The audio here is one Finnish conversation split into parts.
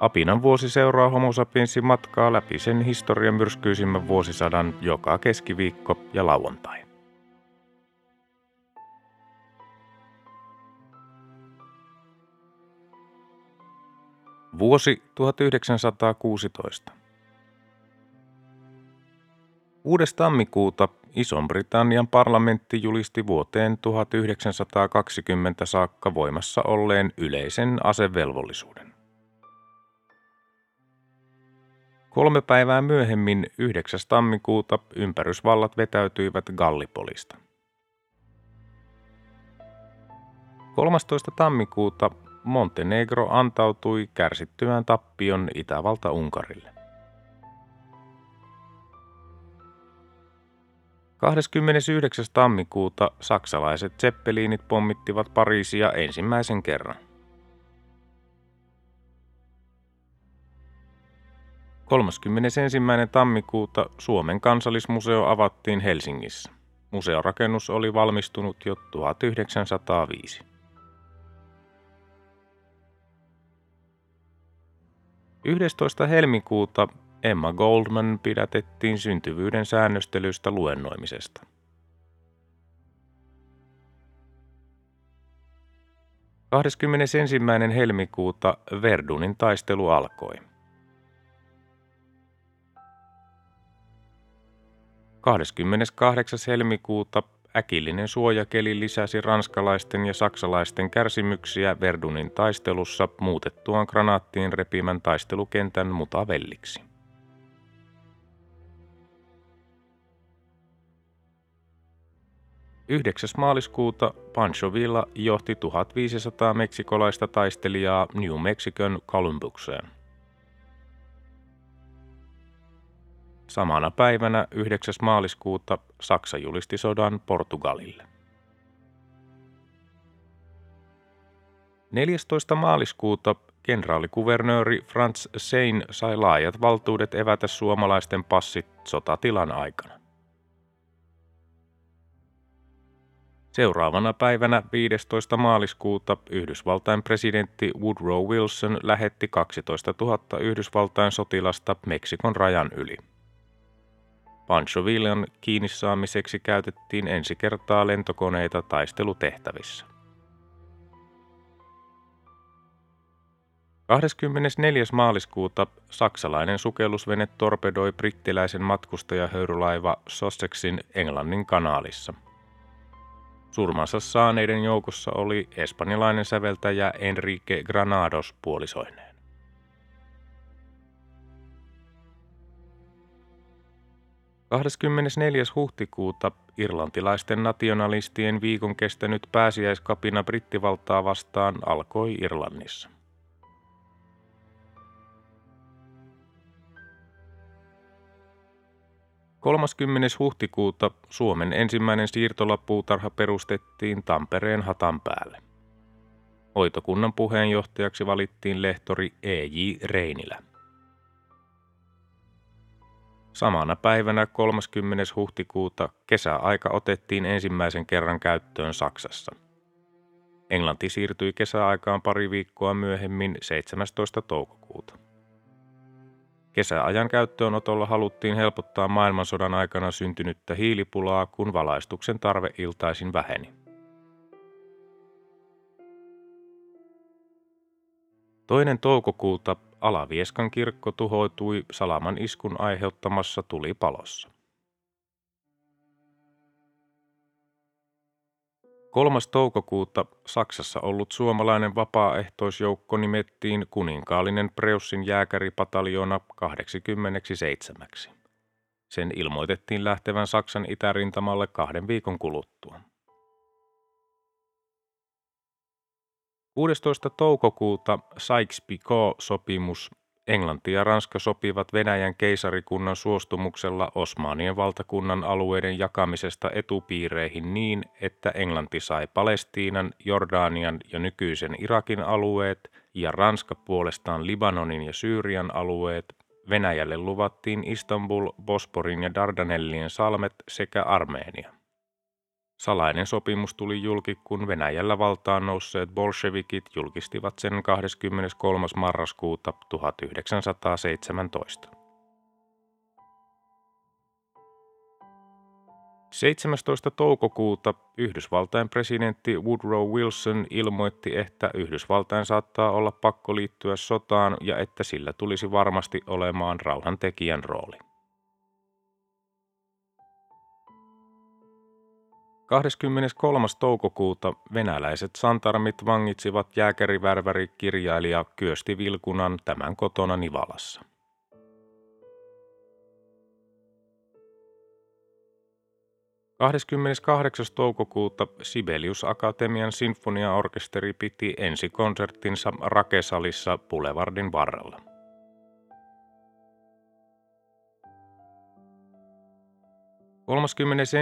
Apinan vuosi seuraa Homo sapiensin matkaa läpi sen historian myrskyisimmän vuosisadan joka keskiviikko ja lauantai. Vuosi 1916. 6. tammikuuta Ison-Britannian parlamentti julisti vuoteen 1920 saakka voimassa olleen yleisen asevelvollisuuden. Kolme päivää myöhemmin 9. tammikuuta ympärysvallat vetäytyivät Gallipolista. 13. tammikuuta Montenegro antautui kärsittyään tappion Itävalta-Unkarille. 29. tammikuuta saksalaiset zeppeliinit pommittivat Pariisia ensimmäisen kerran. 31. tammikuuta Suomen kansallismuseo avattiin Helsingissä. Museorakennus oli valmistunut jo 1905. 11. helmikuuta Emma Goldman pidätettiin syntyvyyden säännöstelystä luennoimisesta. Kahdeskymmenesensimmäinen helmikuuta Verdunin taistelu alkoi. 28. helmikuuta äkillinen suojakeli lisäsi ranskalaisten ja saksalaisten kärsimyksiä Verdunin taistelussa muutettuaan granaattiin repimän taistelukentän mutavelliksi. Yhdeksäs maaliskuuta Pancho Villa johti 1500 meksikolaista taistelijaa New Mexicon Columbukseen. Samana päivänä 9. maaliskuuta Saksa julisti sodan Portugalille. 14. maaliskuuta kenraalikuvernööri Franz Sein sai laajat valtuudet evätä suomalaisten passit sotatilan aikana. Seuraavana päivänä 15. maaliskuuta Yhdysvaltain presidentti Woodrow Wilson lähetti 12 000 Yhdysvaltain sotilasta Meksikon rajan yli. Pancho Villan kiinni saamiseksi käytettiin ensi kertaa lentokoneita taistelutehtävissä. 24. maaliskuuta saksalainen sukellusvene torpedoi brittiläisen matkustajahöyrylaiva Sussexin Englannin kanaalissa. Surmansa saaneiden joukossa oli espanjalainen säveltäjä Enrique Granados puolisoineen. 24. huhtikuuta irlantilaisten nationalistien viikon kestänyt pääsiäiskapina brittivaltaa vastaan alkoi Irlannissa. Kolmaskymmenes huhtikuuta Suomen ensimmäinen siirtolapuutarha perustettiin Tampereen hatan päälle. Hoitokunnan puheenjohtajaksi valittiin lehtori E.J. Reinilä. Samana päivänä 30. huhtikuuta kesäaika otettiin ensimmäisen kerran käyttöön Saksassa. Englanti siirtyi kesäaikaan pari viikkoa myöhemmin 17. toukokuuta. Kesäajan käyttöönotolla haluttiin helpottaa maailmansodan aikana syntynyttä hiilipulaa, kun valaistuksen tarve iltaisin väheni. Toinen toukokuuta Alavieskan kirkko tuhoutui salaman iskun aiheuttamassa tulipalossa. 3. toukokuuta Saksassa ollut suomalainen vapaaehtoisjoukko nimettiin kuninkaallinen Preussin jääkäripataljona 87. Sen ilmoitettiin lähtevän Saksan itärintamalle kahden viikon kuluttua. 16. toukokuuta Sykes-Picot-sopimus Englanti ja Ranska sopivat Venäjän keisarikunnan suostumuksella Osmanien valtakunnan alueiden jakamisesta etupiireihin niin, että Englanti sai Palestiinan, Jordanian ja nykyisen Irakin alueet ja Ranska puolestaan Libanonin ja Syyrian alueet. Venäjälle luvattiin Istanbul, Bosporin ja Dardanellien salmet sekä Armeenia. Salainen sopimus tuli julki, kun Venäjällä valtaan nousseet bolshevikit julkistivat sen 23. marraskuuta 1917. 17. toukokuuta Yhdysvaltain presidentti Woodrow Wilson ilmoitti, että Yhdysvaltain saattaa olla pakko liittyä sotaan ja että sillä tulisi varmasti olemaan rauhantekijän rooli. 23. toukokuuta venäläiset santarmit vangitsivat jääkärivärväri kirjailija Kyösti Vilkunan tämän kotona Nivalassa. Toukokuuta Sibelius Akatemian sinfoniaorkesteri piti ensikonserttinsa Rakesalissa Boulevardin varrella. 31.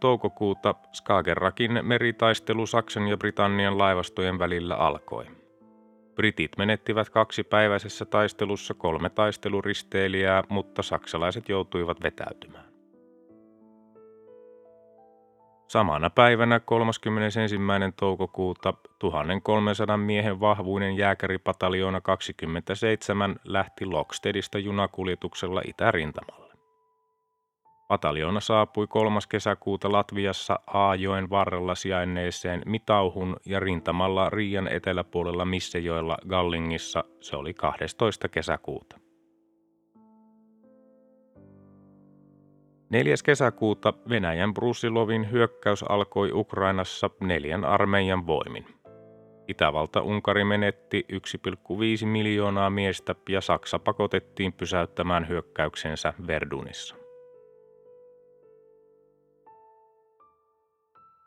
toukokuuta Skagerakin meritaistelu Saksan ja Britannian laivastojen välillä alkoi. Britit menettivät kaksipäiväisessä taistelussa kolme taisteluristeilijää, mutta saksalaiset joutuivat vetäytymään. Samana päivänä 31. toukokuuta 1300 miehen vahvuinen jääkäripataljoona 27 lähti Lokstedista junakuljetuksella itärintamalle. Pataljoona saapui 3. kesäkuuta Latviassa Aajoen varrella sijainneeseen Mitauhun ja rintamalla Riian eteläpuolella Missejoella Gallingissa se oli 12. kesäkuuta. 4. kesäkuuta Venäjän Brusilovin hyökkäys alkoi Ukrainassa neljän armeijan voimin. Itävalta-Unkari menetti 1,5 miljoonaa miestä ja Saksa pakotettiin pysäyttämään hyökkäyksensä Verdunissa.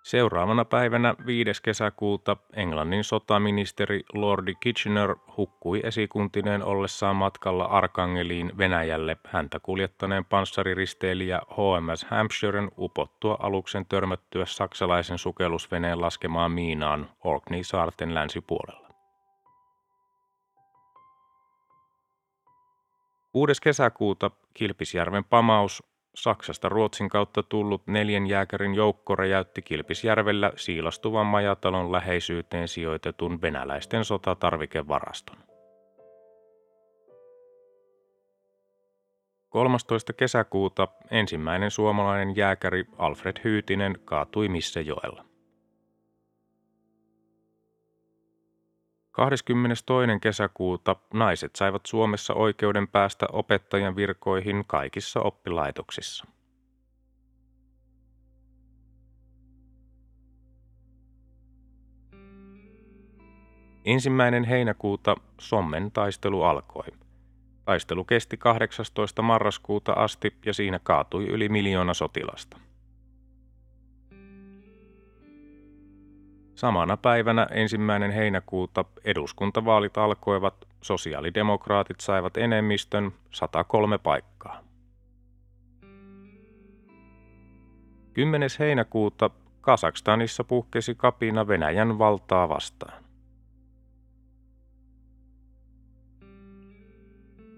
Seuraavana päivänä 5. kesäkuuta Englannin sotaministeri Lordi Kitchener hukkui esikuntineen ollessaan matkalla Arkangeliin Venäjälle häntä kuljettaneen panssariristeilijä HMS Hampshiren upottua aluksen törmättyä saksalaisen sukellusveneen laskemaan miinaan Orkney-saarten länsipuolella. 6. kesäkuuta Kilpisjärven pamaus Saksasta Ruotsin kautta tullut neljän jääkärin joukko räjäytti Kilpisjärvellä siilastuvan majatalon läheisyyteen sijoitetun venäläisten sotatarvikevaraston. 13. kesäkuuta ensimmäinen suomalainen jääkäri Alfred Hyytinen kaatui Missejoella. 22. kesäkuuta naiset saivat Suomessa oikeuden päästä opettajan virkoihin kaikissa oppilaitoksissa. Ensimmäinen heinäkuuta Sommen taistelu alkoi. Taistelu kesti 18. marraskuuta asti ja siinä kaatui yli miljoona sotilasta. Samana päivänä ensimmäinen heinäkuuta eduskuntavaalit alkoivat, sosiaalidemokraatit saivat enemmistön 103 paikkaa. 10. heinäkuuta Kasakstanissa puhkesi kapina Venäjän valtaa vastaan.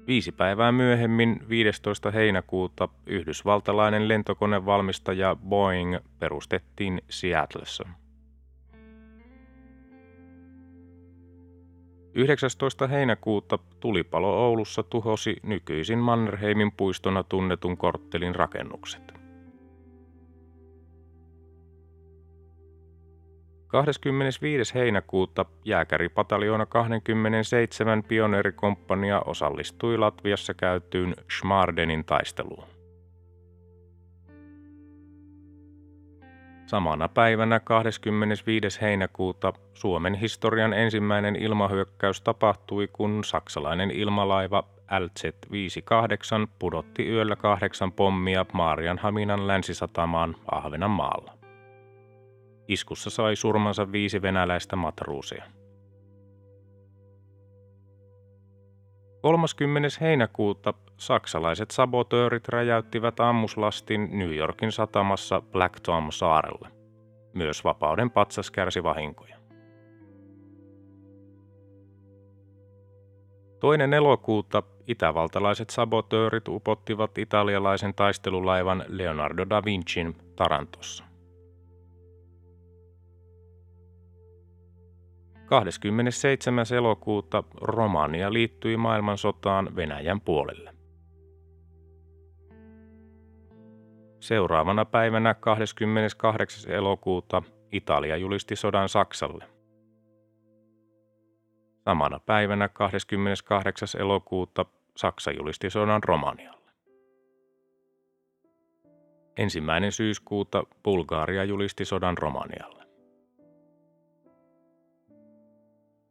Viisi päivää myöhemmin, 15. heinäkuuta, yhdysvaltalainen lentokonevalmistaja Boeing perustettiin Seattlessa. 19. heinäkuuta tulipalo Oulussa tuhosi nykyisin Mannerheimin puistona tunnetun korttelin rakennukset. 25. heinäkuuta jääkäripataljoona 27 pioneerikomppania osallistui Latviassa käytyyn Schmardenin taisteluun. Samana päivänä 25. heinäkuuta Suomen historian ensimmäinen ilmahyökkäys tapahtui, kun saksalainen ilmalaiva LZ-58 pudotti yöllä kahdeksan pommia Maarianhaminan länsisatamaan Ahvenanmaalla. Iskussa sai surmansa viisi venäläistä matruusia. 30. heinäkuuta saksalaiset sabotöörit räjäyttivät ammuslastin New Yorkin satamassa Black Tom saarelle. Myös vapauden patsas kärsi vahinkoja. Toinen elokuuta itävaltalaiset sabotöörit upottivat italialaisen taistelulaivan Leonardo da Vincin Tarantossa. 27. elokuuta Romania liittyi maailmansotaan Venäjän puolelle. Seuraavana päivänä 28. elokuuta Italia julisti sodan Saksalle. Samana päivänä 28. elokuuta Saksa julisti sodan Romanialle. Ensimmäinen syyskuuta Bulgaria julisti sodan Romanialle.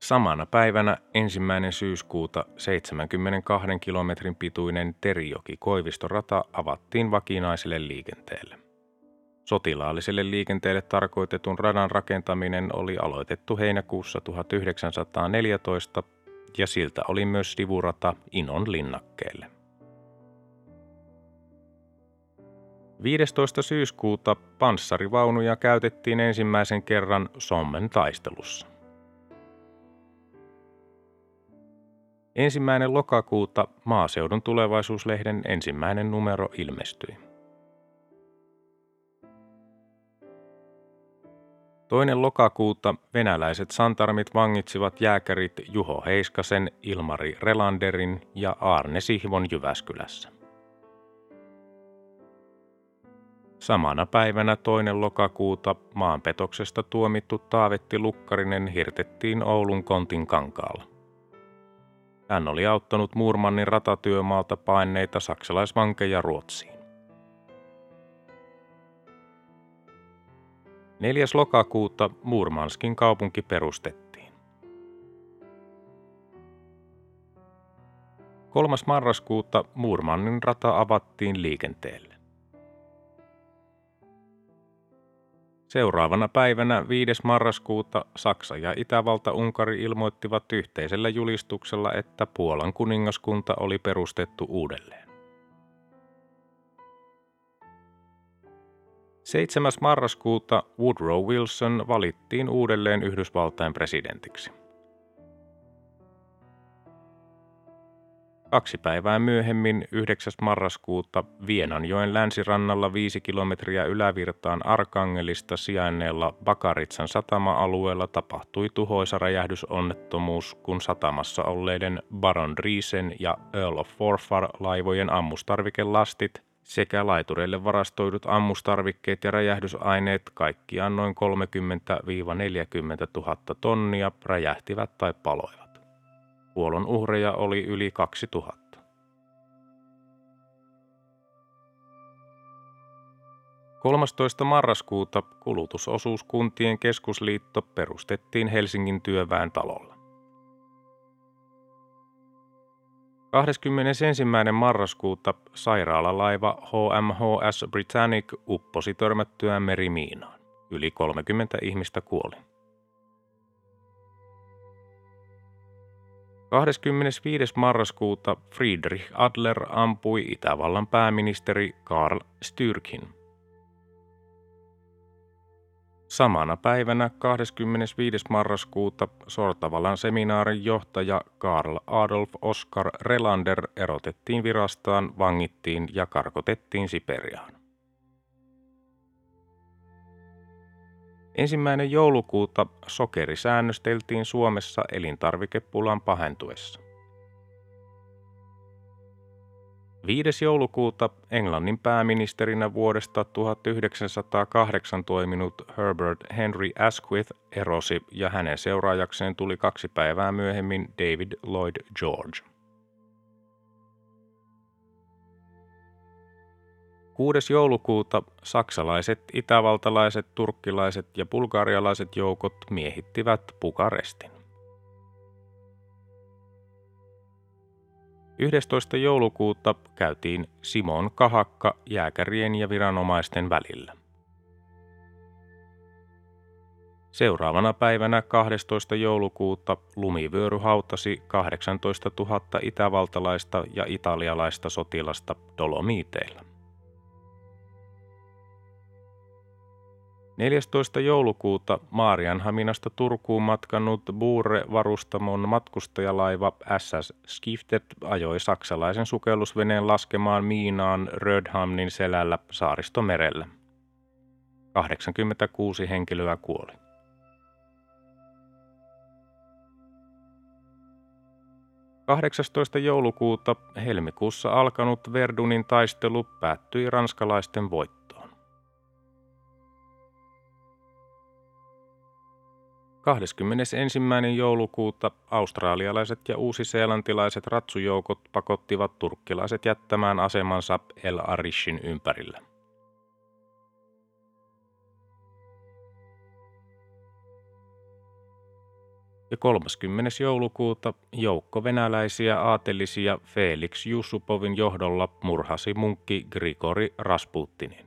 Samana päivänä ensimmäinen syyskuuta 72 kilometrin pituinen Terijoki-Koivistorata avattiin vakinaiselle liikenteelle. Sotilaalliselle liikenteelle tarkoitetun radan rakentaminen oli aloitettu heinäkuussa 1914 ja siltä oli myös sivurata Inon linnakkeelle. 15. syyskuuta panssarivaunuja käytettiin ensimmäisen kerran Sommen taistelussa. Ensimmäinen lokakuuta Maaseudun tulevaisuuslehden ensimmäinen numero ilmestyi. Toinen lokakuuta venäläiset santarmit vangitsivat jääkärit Juho Heiskasen, Ilmari Relanderin ja Arne Sihvon Jyväskylässä. Samana päivänä toinen lokakuuta maanpetoksesta tuomittu Taavetti Lukkarinen hirtettiin Oulun Kontin kankaalla. Hän oli auttanut Muurmannin ratatyömaalta paineita saksalaisvankeja Ruotsiin. 4. lokakuuta Murmanskin kaupunki perustettiin. 3. marraskuuta Murmannin rata avattiin liikenteelle. Seuraavana päivänä 5. marraskuuta Saksa ja Itävalta-Unkari ilmoittivat yhteisellä julistuksella, että Puolan kuningaskunta oli perustettu uudelleen. 7. marraskuuta Woodrow Wilson valittiin uudelleen Yhdysvaltain presidentiksi. Kaksi päivää myöhemmin, 9. marraskuuta, Vienanjoen länsirannalla 5 kilometriä ylävirtaan Arkangelista sijainneella Bakaritsan satama-alueella tapahtui tuhoisa räjähdysonnettomuus, kun satamassa olleiden Baron Riesen ja Earl of Forfar laivojen ammustarvikelastit sekä laitureille varastoidut ammustarvikkeet ja räjähdysaineet kaikkiaan noin 30-40 000 tonnia räjähtivät tai paloivat. Huollon uhreja oli yli 2000. Kolmastoista marraskuuta kulutusosuuskuntien keskusliitto perustettiin Helsingin työväen talolla. 21. marraskuuta sairaalalaiva HMHS Britannic upposi törmättyään merimiinaan. Yli 30 ihmistä kuoli. 25. marraskuuta Friedrich Adler ampui Itävallan pääministeri Karl Styrkin. Samana päivänä 25. marraskuuta Sortavalan seminaarin johtaja Karl Adolf Oskar Relander erotettiin virastaan, vangittiin ja karkotettiin Siperiaan. Ensimmäinen joulukuuta sokeri säännösteltiin Suomessa elintarvikepulan pahentuessa. 5. joulukuuta Englannin pääministerinä vuodesta 1908 toiminut Herbert Henry Asquith erosi ja hänen seuraajakseen tuli kaksi päivää myöhemmin David Lloyd George. 6. joulukuuta saksalaiset, itävaltalaiset, turkkilaiset ja bulgarialaiset joukot miehittivät Bukarestin. 11. joulukuuta käytiin Simon kahakka jääkärien ja viranomaisten välillä. Seuraavana päivänä 12. joulukuuta lumivyöry hautasi 18 000 itävaltalaista ja italialaista sotilasta Dolomiiteilla. 14. joulukuuta Maarianhaminasta Turkuun matkannut Buure-varustamon matkustajalaiva SS Skiftet ajoi saksalaisen sukellusveneen laskemaan miinaan Rödhamnin selällä saaristomerellä. 86 henkilöä kuoli. 18. joulukuuta helmikuussa alkanut Verdunin taistelu päättyi ranskalaisten voittoon. 21. joulukuuta australialaiset ja uusiseelantilaiset ratsujoukot pakottivat turkkilaiset jättämään asemansa El Arishin ympärillä. ja 30. joulukuuta joukko venäläisiä aatelisia Felix Jusupovin johdolla murhasi munkki Grigori Rasputinin.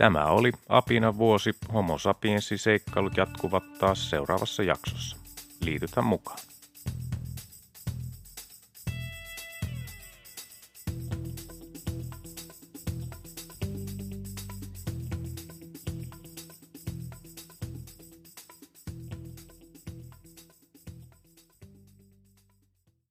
Tämä oli Apina vuosi. Homo sapiensi seikkailut jatkuvat taas seuraavassa jaksossa. Liitytä mukaan.